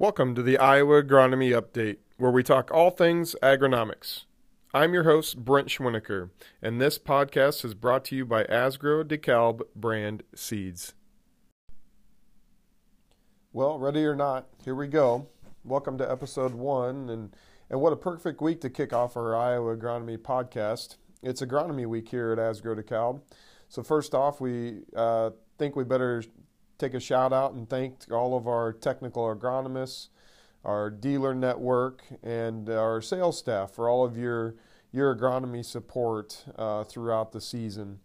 Welcome to the Iowa Agronomy Update, where we talk all things agronomics. I'm your host, Brent Schwinnaker, and this podcast is brought to you by Asgrow DeKalb brand seeds. Well, ready or not, here we go. Welcome to episode one, and, and what a perfect week to kick off our Iowa Agronomy podcast. It's Agronomy Week here at Asgrow DeKalb. So, first off, we uh, think we better take a shout out and thank all of our technical agronomists, our dealer network, and our sales staff for all of your your agronomy support uh, throughout the season.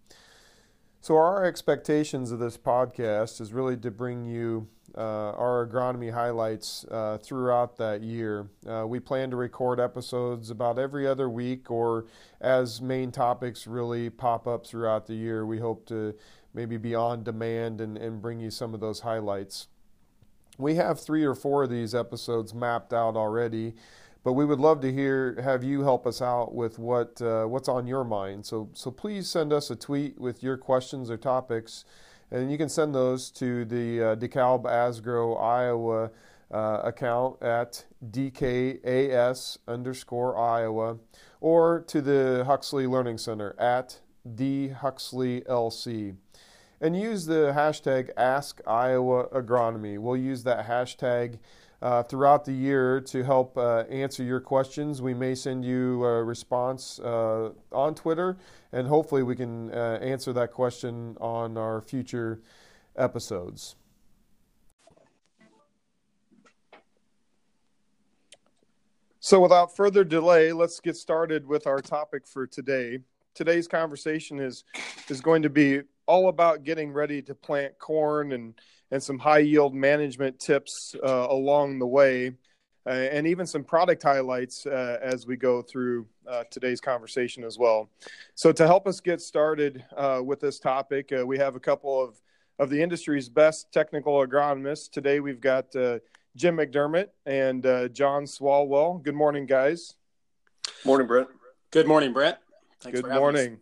So our expectations of this podcast is really to bring you uh, our agronomy highlights uh, throughout that year. Uh, we plan to record episodes about every other week, or as main topics really pop up throughout the year. We hope to maybe be on demand and, and bring you some of those highlights. We have three or four of these episodes mapped out already, but we would love to hear have you help us out with what uh, what's on your mind. So so please send us a tweet with your questions or topics, and you can send those to the uh, DeKalb Asgrow Iowa. Uh, account at DKAS underscore Iowa or to the Huxley Learning Center at D Huxley LC and use the hashtag Ask Iowa Agronomy. We'll use that hashtag uh, throughout the year to help uh, answer your questions. We may send you a response uh, on Twitter, and hopefully, we can uh, answer that question on our future episodes. So, without further delay, let's get started with our topic for today. Today's conversation is is going to be all about getting ready to plant corn and and some high yield management tips uh, along the way, uh, and even some product highlights uh, as we go through uh, today's conversation as well. So to help us get started uh, with this topic, uh, we have a couple of of the industry's best technical agronomists. Today we've got Jim McDermott and John Swalwell. Good morning, guys. Morning, Brent. Good morning, Brent. Thanks Good morning.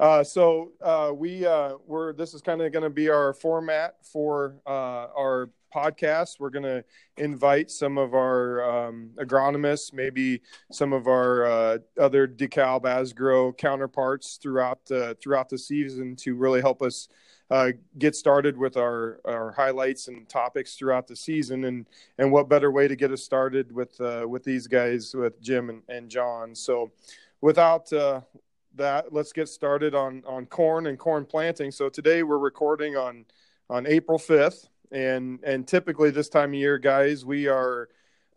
Uh, so uh, we uh, we're this is kind of going to be our format for uh, our podcast. We're going to invite some of our um, agronomists, maybe some of our uh, other DeKalb Asgrow counterparts throughout the throughout the season to really help us get started with our, our highlights and topics throughout the season. And and what better way to get us started with with these guys, with Jim and, and John. So without that, let's get started on on corn and corn planting. So today we're recording on on April 5th, and and typically this time of year, guys, we are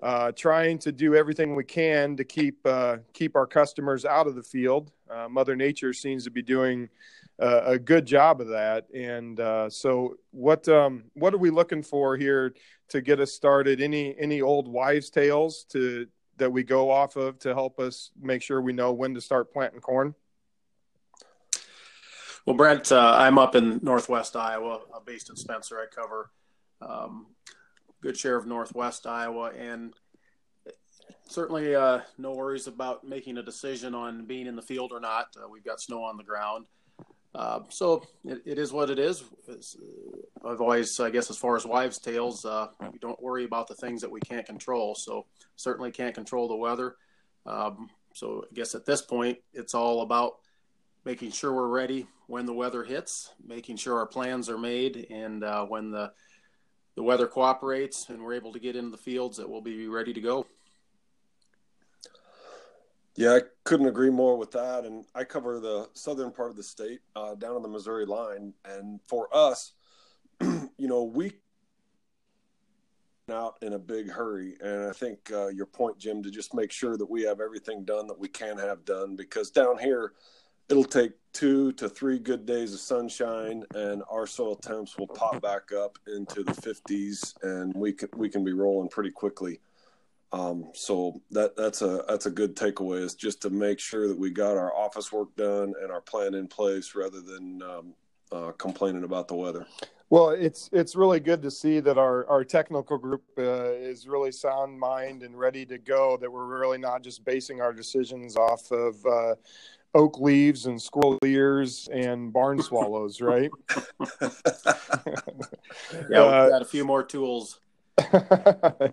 uh, trying to do everything we can to keep uh, keep our customers out of the field. Uh, Mother Nature seems to be doing a good job of that, and uh, so what um, what are we looking for here to get us started? Any any old wives' tales to that we go off of to help us make sure we know when to start planting corn? Well, Brent, uh, I'm up in Northwest Iowa, uh, based in Spencer. I cover um, good share of Northwest Iowa, and certainly uh, no worries about making a decision on being in the field or not. Uh, we've got snow on the ground, uh, so it, it is what it is. It's, uh, I've always, I guess, as far as wives' tales, we don't worry about the things that we can't control. So certainly can't control the weather. Um, so I guess at this point, it's all about making sure we're ready when the weather hits, making sure our plans are made, and uh, when the the weather cooperates and we're able to get into the fields, that we'll be ready to go. Yeah, I couldn't agree more with that. And I cover the southern part of the state, uh, down on the Missouri line, and for us, you know, we out in a big hurry. And I think uh, your point, Jim, to just make sure that we have everything done that we can have done, because down here it'll take two to three good days of sunshine and our soil temps will pop back up into the 50s and we can we can be rolling pretty quickly. Um, so that that's a that's a good takeaway is just to make sure that we got our office work done and our plan in place rather than um, uh, complaining about the weather. Well it's it's really good to see that our our technical group uh, is really sound mind and ready to go that we're really not just basing our decisions off of uh, oak leaves and squirrel ears and barn swallows, right? yeah, we've uh, got a few more tools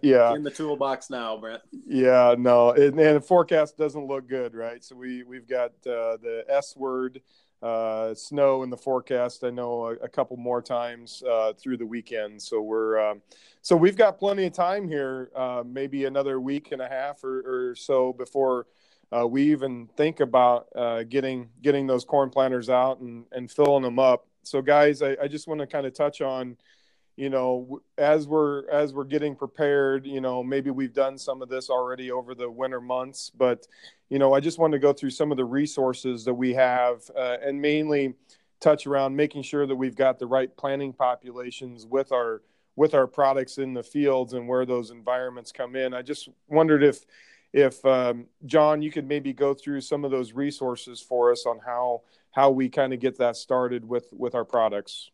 yeah, in the toolbox now, Brent. Yeah, no, and, and, the forecast doesn't look good, right? So we we've got uh, the S word, uh, snow in the forecast. I know a, a couple more times uh, through the weekend. So we're um, so we've got plenty of time here, uh, maybe another week and a half or, or so before uh, we even think about uh, getting getting those corn planters out and, and filling them up. So guys, I, I just want to kind of touch on you know as we're as we're getting prepared you know maybe we've done some of this already over the winter months but you know i just want to go through some of the resources that we have uh, and mainly touch around making sure that we've got the right planting populations with our with our products in the fields and where those environments come in i just wondered if if um, john you could maybe go through some of those resources for us on how how we kind of get that started with with our products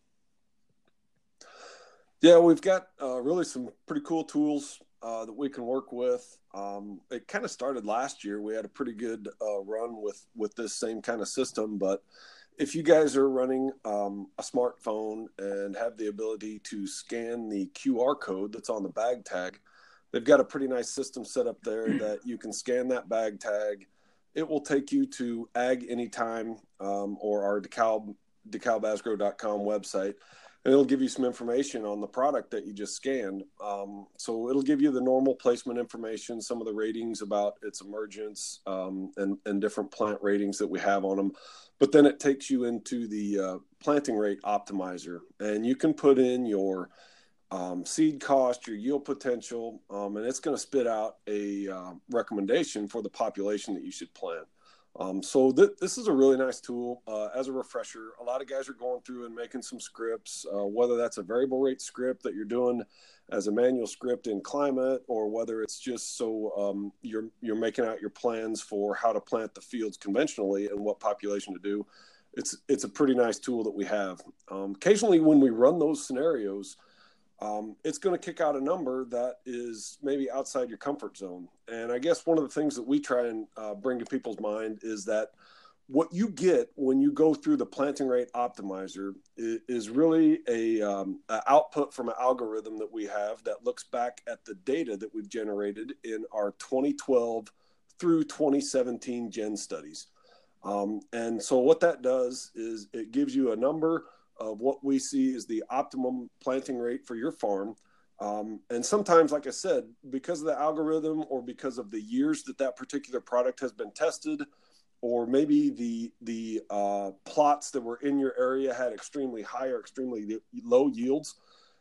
yeah, we've got uh, really some pretty cool tools uh, that we can work with. Um, it kind of started last year. We had a pretty good uh, run with with this same kind of system. But if you guys are running um, a smartphone and have the ability to scan the QR code that's on the bag tag, they've got a pretty nice system set up there that you can scan that bag tag. It will take you to Ag Anytime um, or our DeKalb, DeKalbAsgrow.com website and it'll give you some information on the product that you just scanned. Um, so it'll give you the normal placement information, some of the ratings about its emergence, um, and, and different plant ratings that we have on them. But then it takes you into the uh, planting rate optimizer, and you can put in your um, seed cost, your yield potential, um, and it's going to spit out a uh, recommendation for the population that you should plant. Um, so th- this is a really nice tool uh, as a refresher. A lot of guys are going through and making some scripts, uh, whether that's a variable rate script that you're doing as a manual script in climate, or whether it's just so um, you're you're making out your plans for how to plant the fields conventionally and what population to do. It's it's a pretty nice tool that we have. Um, occasionally, when we run those scenarios, um, it's going to kick out a number that is maybe outside your comfort zone. And I guess one of the things that we try and uh, bring to people's mind is that what you get when you go through the planting rate optimizer is, really a, um, a, output from an algorithm that we have that looks back at the data that we've generated in our 2012 through 2017 gen studies. Um, and so what that does is it gives you a number of what we see is the optimum planting rate for your farm. Um, and sometimes, like I said, because of the algorithm or because of the years that that particular product has been tested, or maybe the the uh, plots that were in your area had extremely high or extremely low yields.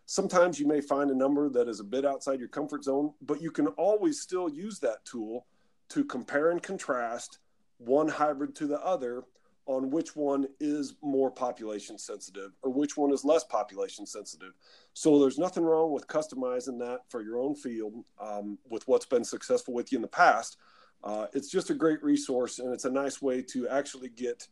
Sometimes you may find a number that is a bit outside your comfort zone, but you can always still use that tool to compare and contrast one hybrid to the other on which one is more population sensitive or which one is less population sensitive. So there's nothing wrong with customizing that for your own field um, with what's been successful with you in the past. Uh, it's just a great resource and it's a nice way to actually get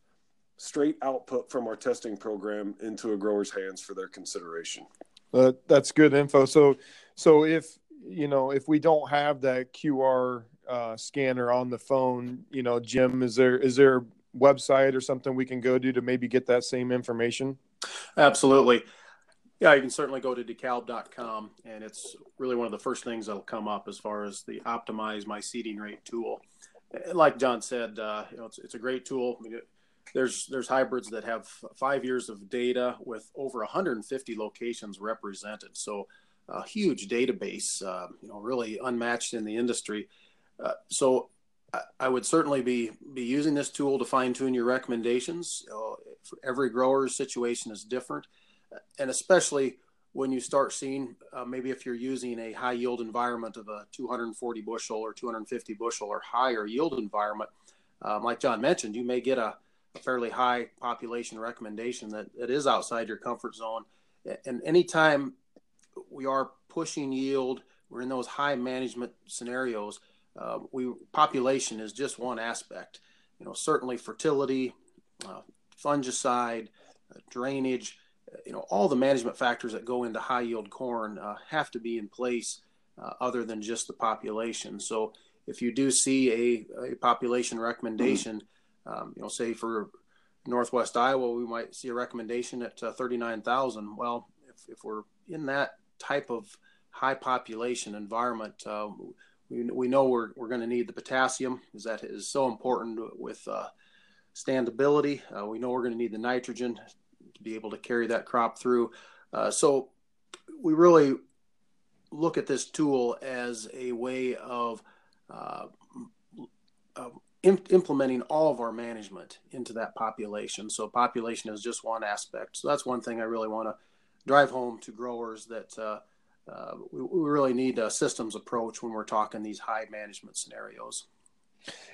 straight output from our testing program into a grower's hands for their consideration. Uh, that's good info. So, so if you know if we don't have that QR uh, scanner on the phone, you know, Jim, is there is there website or something we can go to to maybe get that same information? Absolutely. Yeah, you can certainly go to dekalb.com, and it's really one of the first things that'll come up as far as the optimize my seeding rate tool. Like John said, uh, you know, it's, it's a great tool. I mean, it, there's there's hybrids that have five years of data with over 150 locations represented, so a huge database, uh, you know, really unmatched in the industry. Uh, so I would certainly be be using this tool to fine tune your recommendations. Uh, every grower's situation is different, and especially when you start seeing uh, maybe if you're using a high yield environment of a 240 bushel or 250 bushel or higher yield environment, um, like John mentioned, you may get a, a fairly high population recommendation that, that is outside your comfort zone. And anytime we are pushing yield, we're in those high management scenarios uh, we population is just one aspect. You know, certainly fertility, uh, fungicide, uh, drainage, uh, you know, all the management factors that go into high yield corn uh, have to be in place uh, other than just the population. So if you do see a, a population recommendation, um, you know, say for Northwest Iowa, we might see a recommendation at 39,000. Well, if, if we're in that type of high population environment, we, know we're, we're going to need the potassium because that is so important with uh, standability. Uh, we know we're going to need the nitrogen to be able to carry that crop through. Uh, so we really look at this tool as a way of uh, implementing all of our management into that population. So population is just one aspect. So that's one thing I really want to drive home to growers that uh, we, we, really need a systems approach when we're talking these high management scenarios.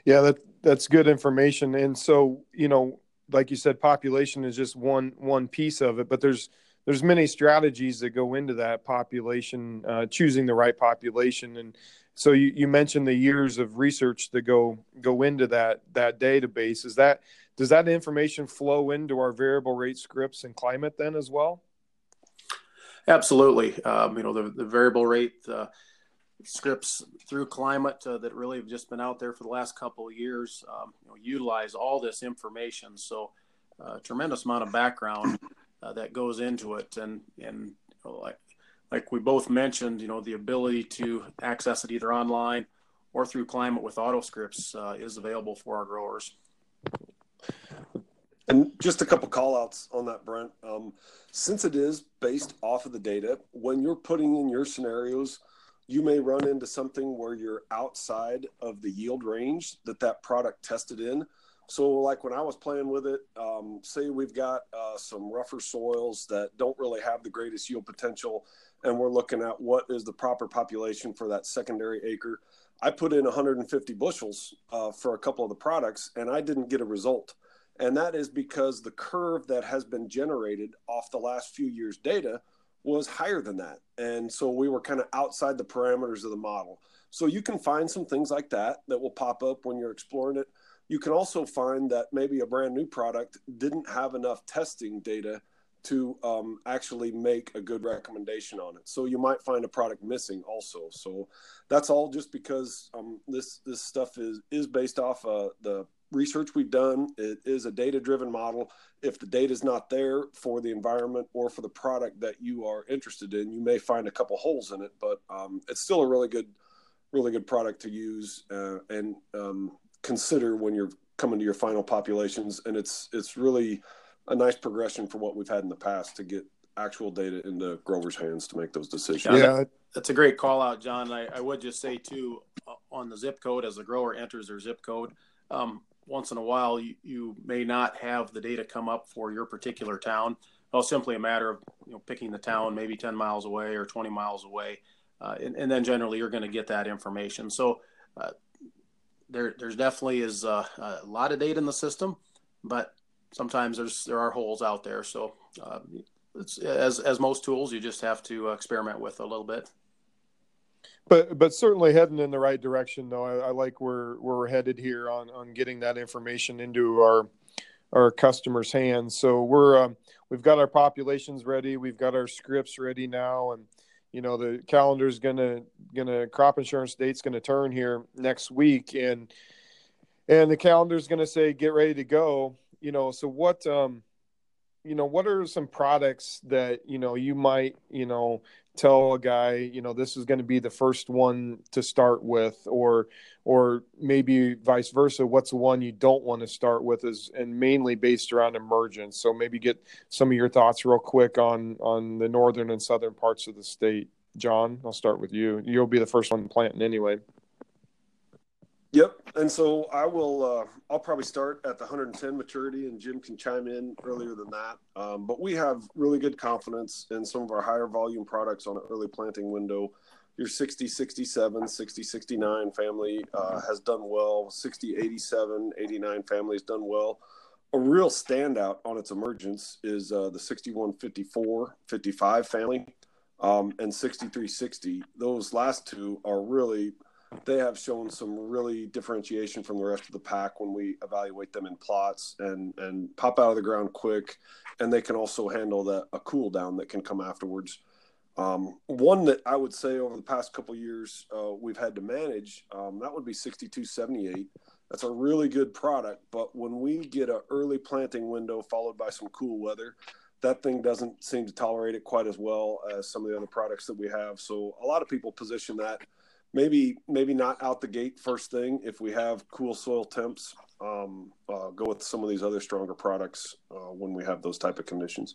Yeah, that that's good information. And so, you know, like you said, population is just one one piece of it, but there's there's many strategies that go into that population, uh, choosing the right population. And so you, you mentioned the years of research that go go into that that database. Is that does that information flow into our variable rate scripts and climate then as well? Absolutely. Um, you know, the, the variable rate uh, scripts through climate uh, that really have just been out there for the last couple of years um, you know, utilize all this information. So, uh, a tremendous amount of background uh, that goes into it. And, and you know, like, like we both mentioned, you know, the ability to access it either online or through climate with auto scripts uh, is available for our growers. And just a couple call outs on that, Brent. Um, since it is based off of the data, when you're putting in your scenarios, you may run into something where you're outside of the yield range that that product tested in. So, like when I was playing with it, um, say we've got uh, some rougher soils that don't really have the greatest yield potential, and we're looking at what is the proper population for that secondary acre. I put in 150 bushels uh, for a couple of the products, and I didn't get a result. And that is because the curve that has been generated off the last few years' data was higher than that. And so we were kind of outside the parameters of the model. So you can find some things like that that will pop up when you're exploring it. You can also find that maybe a brand new product didn't have enough testing data to um, actually make a good recommendation on it. So you might find a product missing also. So that's all just because um, this this stuff is is based off uh, the research we've done. It is a data driven model. If the data is not there for the environment or for the product that you are interested in, you may find a couple holes in it, but um, it's still a really good, really good product to use uh, and um, consider when you're coming to your final populations. And it's it's really a nice progression from what we've had in the past to get actual data into growers' hands to make those decisions. Yeah, that's a great call out, John. I, I would just say too uh, on the zip code as the grower enters their zip code. Um, once in a while you, you may not have the data come up for your particular town. Well, simply a matter of you know picking the town maybe 10 miles away or 20 miles away, uh, and, and, then generally you're going to get that information. So uh, there there's definitely is uh, a lot of data in the system, but sometimes there's there are holes out there. So uh, as as most tools, you just have to experiment with a little bit but but certainly heading in the right direction though. I, I, like where, where we're headed here on on getting that information into our our customers hands. So we're um, we've got our populations ready. We've got our scripts ready now. And you know the calendar's gonna gonna crop insurance date's gonna turn here next week. And and the calendar's gonna say get ready to go. You know so what um you know what are some products that you know you might you know tell a guy you know this is going to be the first one to start with or or maybe vice versa what's the one you don't want to start with is and mainly based around emergence? So maybe get some of your thoughts real quick on on the northern and southern parts of the state. John i'll start with you. You'll be the first one planting anyway Yep. And so I will, uh, I'll probably start at the 110 maturity and Jim can chime in earlier than that. Um, but we have really good confidence in some of our higher volume products on an early planting window. Your 60, 67, 60, 69 family uh, has done well. 60, 87, 89 family has done well. A real standout on its emergence is uh, the 61, 54, 55 family um, and 63, 60. Those last two are really – they have shown some really differentiation from the rest of the pack when we evaluate them in plots and and pop out of the ground quick, and they can also handle a cool down that can come afterwards. Um, one that I would say over the past couple years uh, we've had to manage um, that would be 6278. That's a really good product, but when we get an early planting window followed by some cool weather, that thing doesn't seem to tolerate it quite as well as some of the other products that we have. So a lot of people position that maybe maybe not out the gate first thing if we have cool soil temps. Um, uh, go with some of these other stronger products uh, when we have those type of conditions.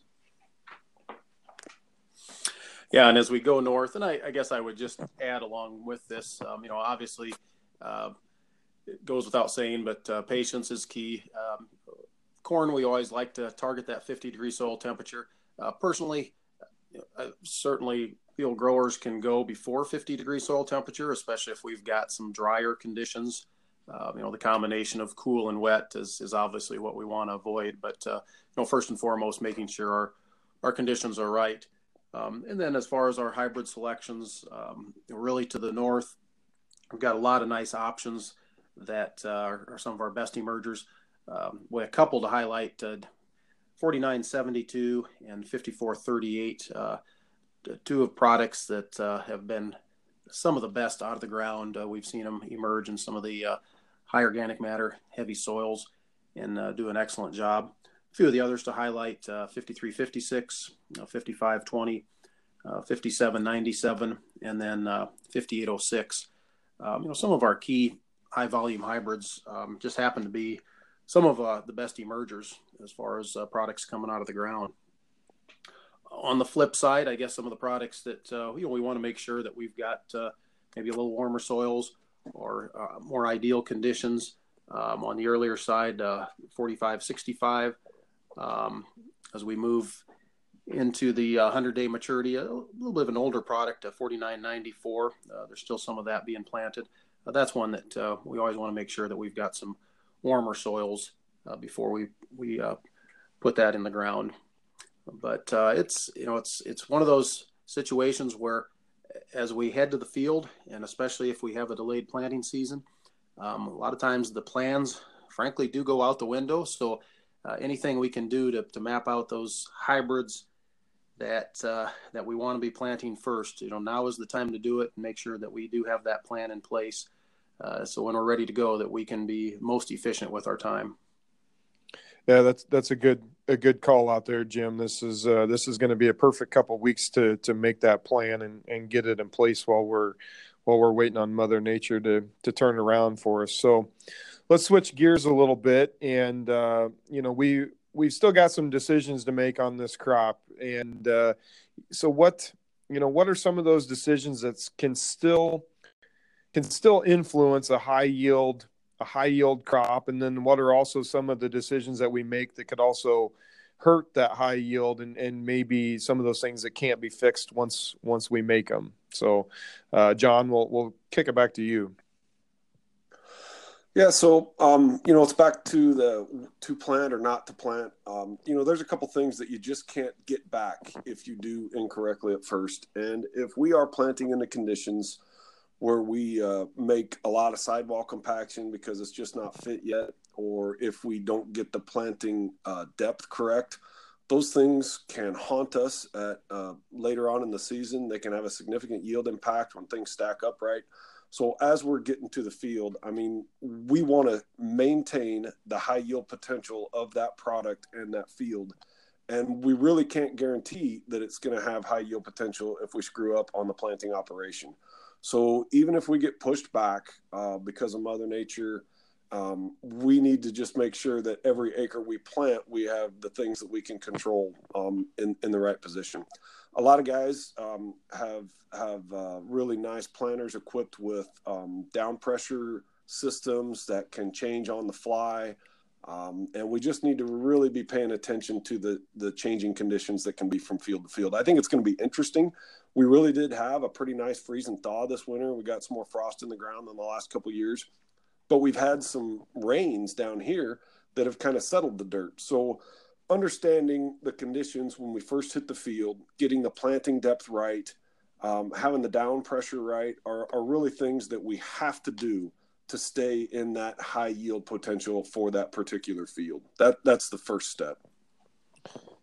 Yeah, and as we go north, and I, I guess I would just add along with this, um, you know, obviously uh, it goes without saying, but uh, patience is key. Um, corn, we always like to target that 50 degree soil temperature. Uh, personally, uh, certainly field growers can go before 50 degree soil temperature, especially if we've got some drier conditions. Uh, you know, the combination of cool and wet is, is obviously what we want to avoid. But, uh, you know, first and foremost, making sure our, our conditions are right. Um, and then as far as our hybrid selections, um, really to the north, we've got a lot of nice options that uh, are, some of our best emergers. Um, with a couple to highlight, uh, 4972 and 5438, uh, two of products that uh, have been some of the best out of the ground. Uh, we've seen them emerge in some of the uh, high organic matter, heavy soils, and do an excellent job A few of the others to highlight uh, 5356, uh, 5520, uh, 5797, and then uh, 5806. Um, you know, some of our key high volume hybrids um, just happen to be some of uh, the best emergers as far as uh, products coming out of the ground. On the flip side, I guess some of the products that uh, you know we want to make sure that we've got maybe a little warmer soils or more ideal conditions. Um, on the earlier side, 45, 65, um, as we move into the 100 uh, day maturity, a little bit of an older product, a 4994. Uh, there's still some of that being planted. Uh, that's one that uh, we always want to make sure that we've got some warmer soils uh, before we we uh, put that in the ground. But it's you know it's it's one of those situations where as we head to the field, and especially if we have a delayed planting season, um, a lot of times the plans, frankly, do go out the window. So uh, anything we can do to, to map out those hybrids that uh, that we want to be planting first. You know, now is the time to do it and make sure that we do have that plan in place. Uh, so when we're ready to go, that we can be most efficient with our time. Yeah, that's that's a good a good call out there, Jim. This is uh, this is going to be a perfect couple weeks to to make that plan and, and get it in place while we're while we're waiting on Mother Nature to to turn around for us. So, let's switch gears a little bit, and uh, you know we we've still got some decisions to make on this crop, and uh, so what you know what are some of those decisions that can still can still influence a high yield a high yield crop, and then what are also some of the decisions that we make that could also hurt that high yield and, and maybe some of those things that can't be fixed once once we make them. So, uh, John, we'll we'll kick it back to you. Yeah, so um, you know, it's back to the to plant or not to plant. Um, you know, there's a couple things that you just can't get back if you do incorrectly at first. And if we are planting in the conditions where we uh, make a lot of sidewall compaction because it's just not fit yet, or if we don't get the planting uh, depth correct, those things can haunt us at uh, later on in the season. They can have a significant yield impact when things stack up right. So as we're getting to the field, I mean, we want to maintain the high yield potential of that product and that field. And we really can't guarantee that it's going to have high yield potential if we screw up on the planting operation. So even if we get pushed back uh, because of Mother Nature, um, we need to just make sure that every acre we plant, we have the things that we can control um, in, in the right position a lot of guys um, have have uh, really nice planters equipped with um, down pressure systems that can change on the fly. Um, and we just need to really be paying attention to the the changing conditions that can be from field to field. I think it's going to be interesting. We really did have a pretty nice freeze and thaw this winter. We got some more frost in the ground than the last couple years, but we've had some rains down here that have kind of settled the dirt. So understanding the conditions when we first hit the field, getting the planting depth right, um, having the down pressure right are, are really things that we have to do to stay in that high yield potential for that particular field. That that's the first step.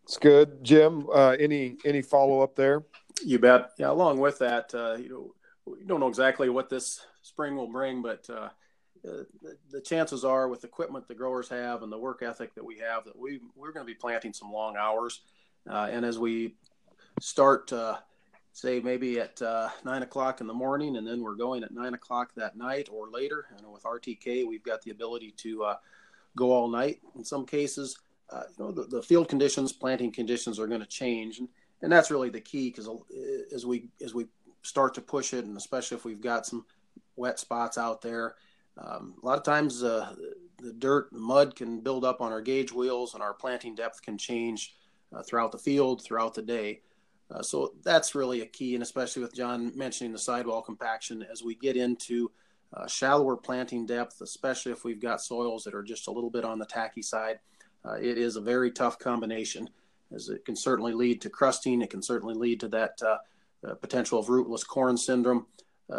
It's good, Jim. Uh, any any follow up there? You bet. Yeah. Along with that, uh, you know, we don't know exactly what this spring will bring, but uh, the, the chances are with equipment the growers have and the work ethic that we have that we we're going to be planting some long hours Uh, and as we start, uh, say maybe at uh, nine o'clock in the morning, and then we're going at nine o'clock that night or later. And with RTK, we've got the ability to uh, go all night. In some cases, uh, you know, the, the, field conditions, planting conditions are going to change, and, and that's really the key because as we as we start to push it, and especially if we've got some wet spots out there, um, a lot of times uh, the dirt, the mud can build up on our gauge wheels, and our planting depth can change uh, throughout the field, throughout the day. Uh, so that's really a key, and especially with John mentioning the sidewall compaction, as we get into uh, shallower planting depth, especially if we've got soils that are just a little bit on the tacky side, uh, it is a very tough combination, as it can certainly lead to crusting. It can certainly lead to that uh, uh, potential of rootless corn syndrome.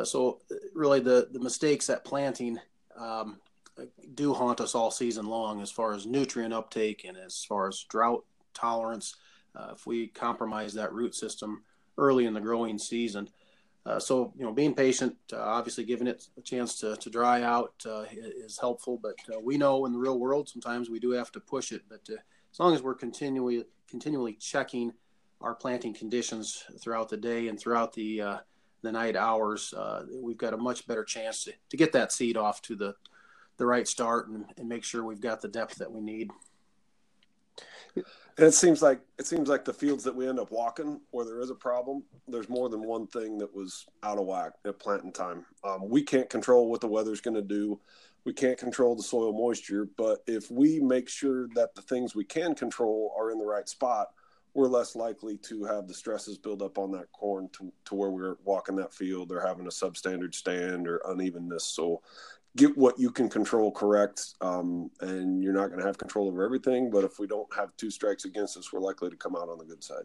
so really, the the mistakes at planting um, do haunt us all season long, as far as nutrient uptake and as far as drought tolerance uh, if we compromise that root system early in the growing season. Uh, so, you know, being patient, uh, obviously giving it a chance to, to dry out uh, is helpful. But uh, we know in the real world, sometimes we do have to push it. But uh, as long as we're continually continually checking our planting conditions throughout the day and throughout the the night hours, we've got a much better chance to, to get that seed off to the the right start and, and make sure we've got the depth that we need. And it seems like it seems like the fields that we end up walking, where there is a problem, there's more than one thing that was out of whack at planting time. Um, we can't control what the weather's going to do. We can't control the soil moisture, but if we make sure that the things we can control are in the right spot, we're less likely to have the stresses build up on that corn to, to where we're walking that field or having a substandard stand or unevenness. So get what you can control correct, um, and you're not going to have control over everything. But if we don't have two strikes against us, we're likely to come out on the good side.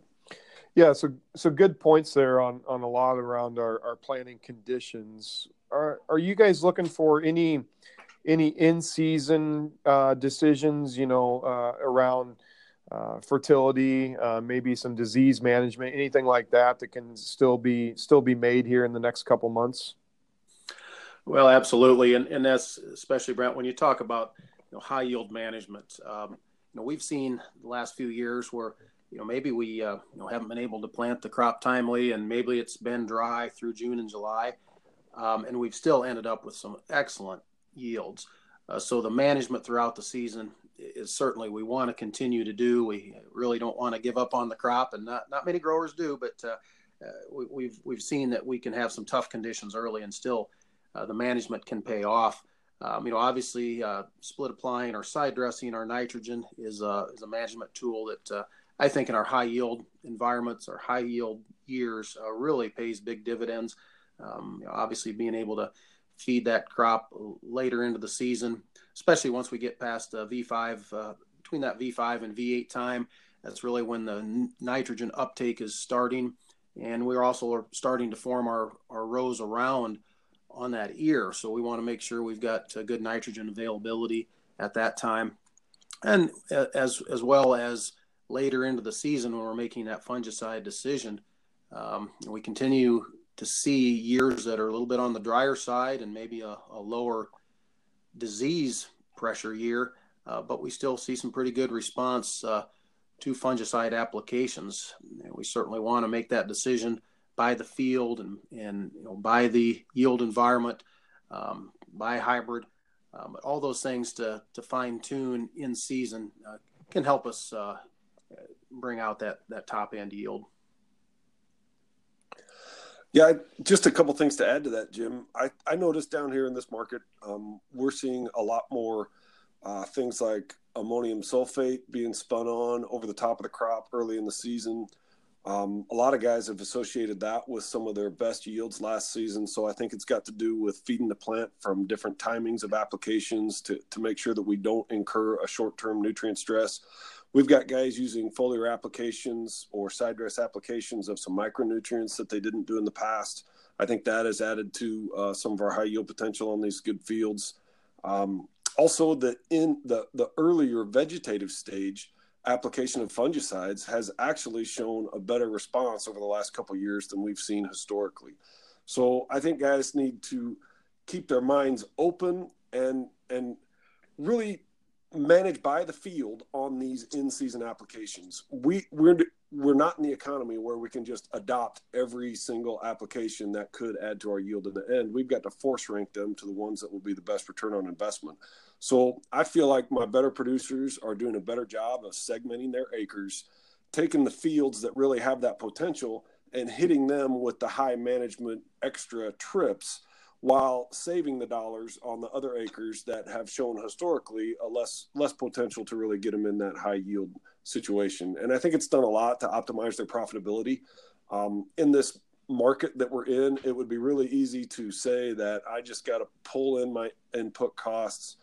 Yeah, so so good points there on on a lot around our, our planning conditions. Are are you guys looking for any any in season uh, decisions? You know, uh, around uh, fertility, uh, maybe some disease management, anything like that that can still be still be made here in the next couple months. Well, absolutely, and and that's especially Brent when you talk about you know high yield management. Um, you know, we've seen the last few years where you know maybe we uh, you know haven't been able to plant the crop timely, and maybe it's been dry through June and July, um, and we've still ended up with some excellent yields. Uh, so the management throughout the season is certainly we want to continue to do. We really don't want to give up on the crop, and not not many growers do, but uh, uh we, we've we've seen that we can have some tough conditions early and still uh, the management can pay off. Um, you know, obviously, uh, split applying or side dressing our nitrogen is a, is a management tool that uh, I think in our high yield environments or high yield years uh, really pays big dividends. Um, you know, obviously, being able to feed that crop later into the season, especially once we get past V5, uh, between that V5 and V8 time, that's really when the n- nitrogen uptake is starting. And we're also starting to form our, our rows around on that ear. So we want to make sure we've got uh, good nitrogen availability at that time, and uh, as as well as later into the season when we're making that fungicide decision. Um, we continue to see years that are a little bit on the drier side and maybe a, a lower disease pressure year, uh, but we still see some pretty good response uh, to fungicide applications. And we certainly want to make that decision by the field and, and you know, by the yield environment, um, by hybrid. Um, all those things to, to fine tune in season uh, can help us uh, bring out that, that top end yield. Yeah, just a couple things to add to that, Jim. I, I noticed down here in this market, um, we're seeing a lot more uh, things like ammonium sulfate being spun on over the top of the crop early in the season. Um, a lot of guys have associated that with some of their best yields last season. So I think it's got to do with feeding the plant from different timings of applications to, to make sure that we don't incur a short term nutrient stress. We've got guys using foliar applications or side dress applications of some micronutrients that they didn't do in the past. I think that has added to uh, some of our high yield potential on these good fields. Um, also, the in the the earlier vegetative stage, application of fungicides has actually shown a better response over the last couple years than we've seen historically. So I think guys need to keep their minds open and and really manage by the field on these in-season applications. We we're we're not in the economy where we can just adopt every single application that could add to our yield in the end. We've got to force rank them to the ones that will be the best return on investment. So I feel like my better producers are doing a better job of segmenting their acres, taking the fields that really have that potential and hitting them with the high management extra trips while saving the dollars on the other acres that have shown historically a less less potential to really get them in that high yield situation. And I think it's done a lot to optimize their profitability. Um, in this market that we're in, it would be really easy to say that I just got to pull in my input costs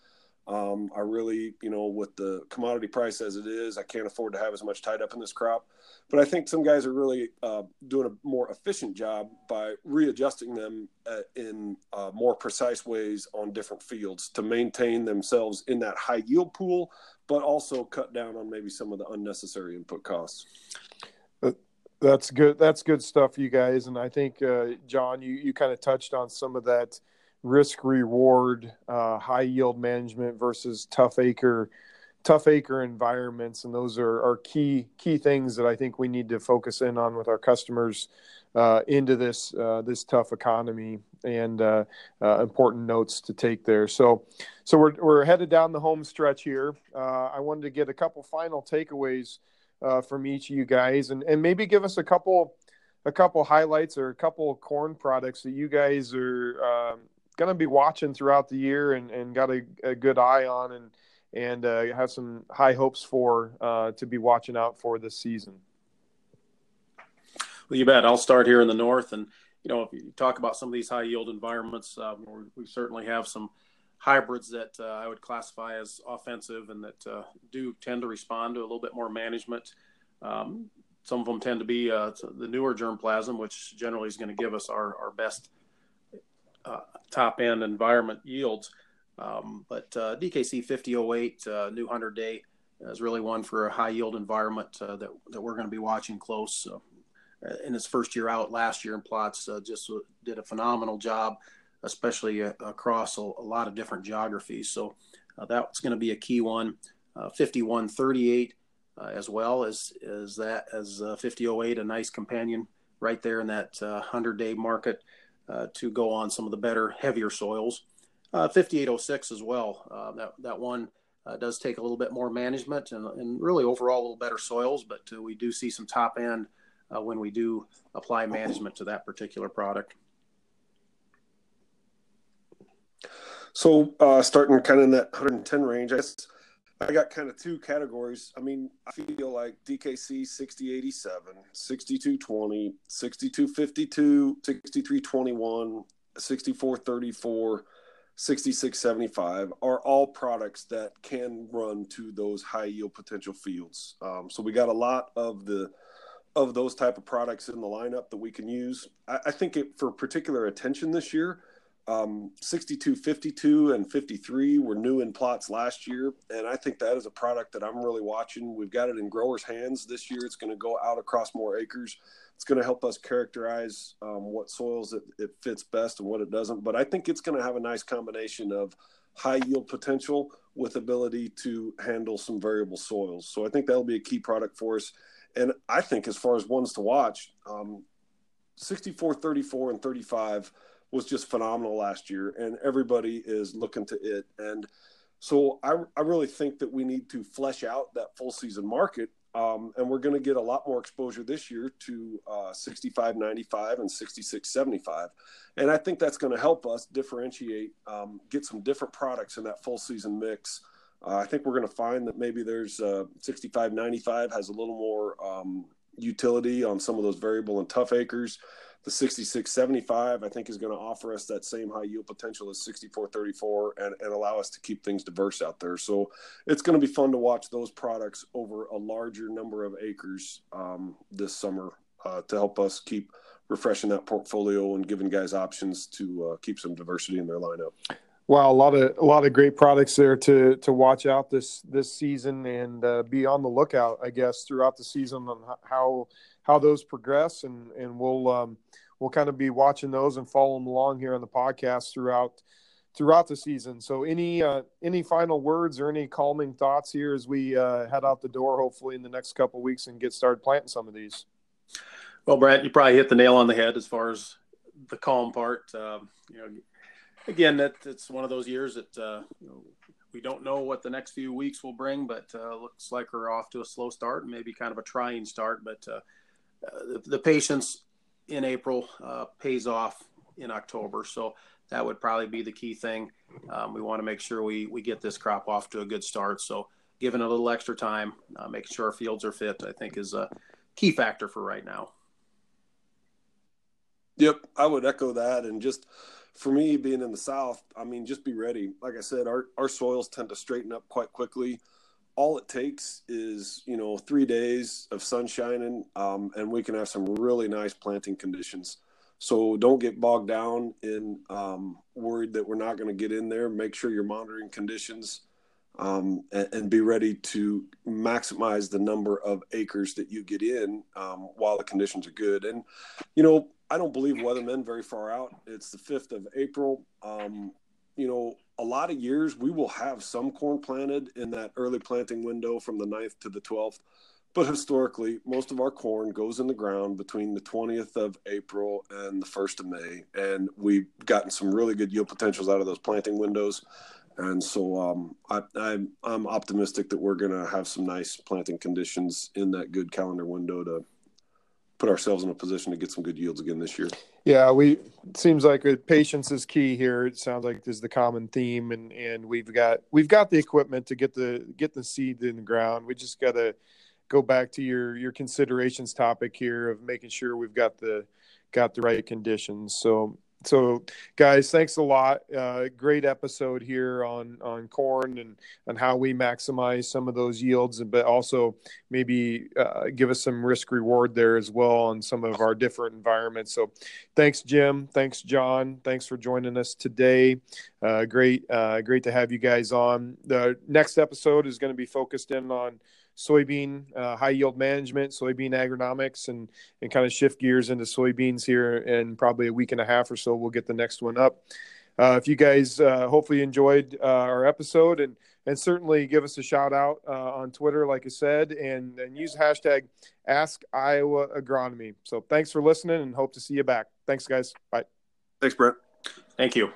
um, I really, you know, with the commodity price as it is, I can't afford to have as much tied up in this crop. But I think some guys are really uh, doing a more efficient job by readjusting them uh, in uh, more precise ways on different fields to maintain themselves in that high yield pool, but also cut down on maybe some of the unnecessary input costs. Uh, that's good. That's good stuff, you guys. And I think, uh, John, you, you kind of touched on some of that risk reward, uh, high yield management versus tough acre, tough acre environments, and those are, are key key things that I think we need to focus in on with our customers uh, into this uh, this tough economy and uh, uh, important notes to take there. So, so we're we're headed down the home stretch here. Uh, I wanted to get a couple final takeaways from each of you guys, and and maybe give us a couple a couple highlights or a couple corn products that you guys are um, going to be watching throughout the year and, and got a, a good eye on and and uh, have some high hopes for uh, to be watching out for this season. Well, you bet. I'll start here in the north, and you know, if you talk about some of these high yield environments, um, we certainly have some hybrids that uh, I would classify as offensive and that uh, do tend to respond to a little bit more management. Um, some of them tend to be uh, the newer germplasm, which generally is going to give us our, our best uh, top end environment yields. Um, but uh, DKC 5008 uh, new 100 day is really one for a high yield environment uh, that, that we're going to be watching close. Uh, in its first year out last year in plots, uh, just did a phenomenal job, especially across a, a, lot of different geographies. So that's going to be a key one. 5138 as well as, as that as 5008, a nice companion right there in that 100 day market uh, to go on some of the better, heavier soils. Uh, 5806 as well. Uh, that that one uh, does take a little bit more management and, and really overall a little better soils, but uh, we do see some top end uh, when we do apply management to that particular product. So starting kind of in that 110 range, I guess I got kind of two categories. I mean, I feel like DKC 6087, 6220, 6252, 6321, 6434, 6675 are all products that can run to those high yield potential fields. Um, so we got a lot of the of those type of products in the lineup that we can use. I, I think it for particular attention this year um, 62, 52, and 53 were new in plots last year. And I think that is a product that I'm really watching. We've got it in growers' hands this year. It's going to go out across more acres. It's going to help us characterize um, what soils it, it fits best and what it doesn't. But I think it's going to have a nice combination of high yield potential with ability to handle some variable soils. So I think that'll be a key product for us. And I think as far as ones to watch, um, 64, 34, and 35 was just phenomenal last year, and everybody is looking to it. And so I, I really think that we need to flesh out that full season market. Um, and we're going to get a lot more exposure this year to uh, 65 95 and 66 75 and i think that's going to help us differentiate um, get some different products in that full season mix uh, i think we're going to find that maybe there's uh, 65 95 has a little more um, utility on some of those variable and tough acres the 6675 i think is going to offer us that same high yield potential as 6434 and, and allow us to keep things diverse out there. So it's going to be fun to watch those products over a larger number of acres um, this summer uh, to help us keep refreshing that portfolio and giving guys options to uh, keep some diversity in their lineup. Wow, a lot of a lot of great products there to to watch out this this season and uh, be on the lookout, I guess, throughout the season on how how those progress, and and we'll um, we'll kind of be watching those and following along here on the podcast throughout throughout the season. So, any uh, any final words or any calming thoughts here as we uh, head out the door, hopefully in the next couple weeks, and get started planting some of these? Well, Brent, you probably hit the nail on the head as far as the calm part. Um, you know, again, that it's one of those years that uh, you know, we don't know what the next few weeks will bring, but uh, looks like we're off to a slow start and maybe kind of a trying start. But uh the, the, patience in April uh, pays off in October, so that would probably be the key thing. Um, we want to make sure we we get this crop off to a good start. So, giving a little extra time, uh, making sure our fields are fit, I think is a key factor for right now. Yep, I would echo that, and just for me being in the south i mean just be ready like i said our, our soils tend to straighten up quite quickly all it takes is you know three days of sun shining um, and we can have some really nice planting conditions so don't get bogged down in um, worried that we're not going to get in there make sure you're monitoring conditions um, and, and, be ready to maximize the number of acres that you get in um, while the conditions are good and you know I don't believe weathermen very far out. It's the 5th of April. Um, you know, a lot of years we will have some corn planted in that early planting window from the 9th to the 12th. But historically, most of our corn goes in the ground between the 20th of April and the 1st of May. And we've gotten some really good yield potentials out of those planting windows. And so um, I, I'm, I'm optimistic that we're going to have some nice planting conditions in that good calendar window to put ourselves in a position to get some good yields again this year. Yeah, we seems like patience is key here. It sounds like is the common theme, and and we've got we've got the equipment to get the get the seed in the ground. We just got to go back to your your considerations topic here of making sure we've got the got the right conditions. So so guys thanks a lot. Uh, great episode here on on corn and and how we maximize some of those yields but also maybe uh, give us some risk reward there as well on some of our different environments. So thanks jim. Thanks john. Thanks for joining us today. Uh, great uh, great to have you guys on. The next episode is going to be focused in on soybean uh, high yield management, soybean agronomics, and and kind of shift gears into soybeans here in probably a week and a half or so. We'll get the next one up. Uh, if you guys uh, hopefully enjoyed uh, our episode and and certainly give us a shout out uh, on Twitter, like I said, and, and use hashtag Ask Iowa Agronomy. So thanks for listening and hope to see you back. Thanks, guys. Bye. Thanks, Brent. Thank you.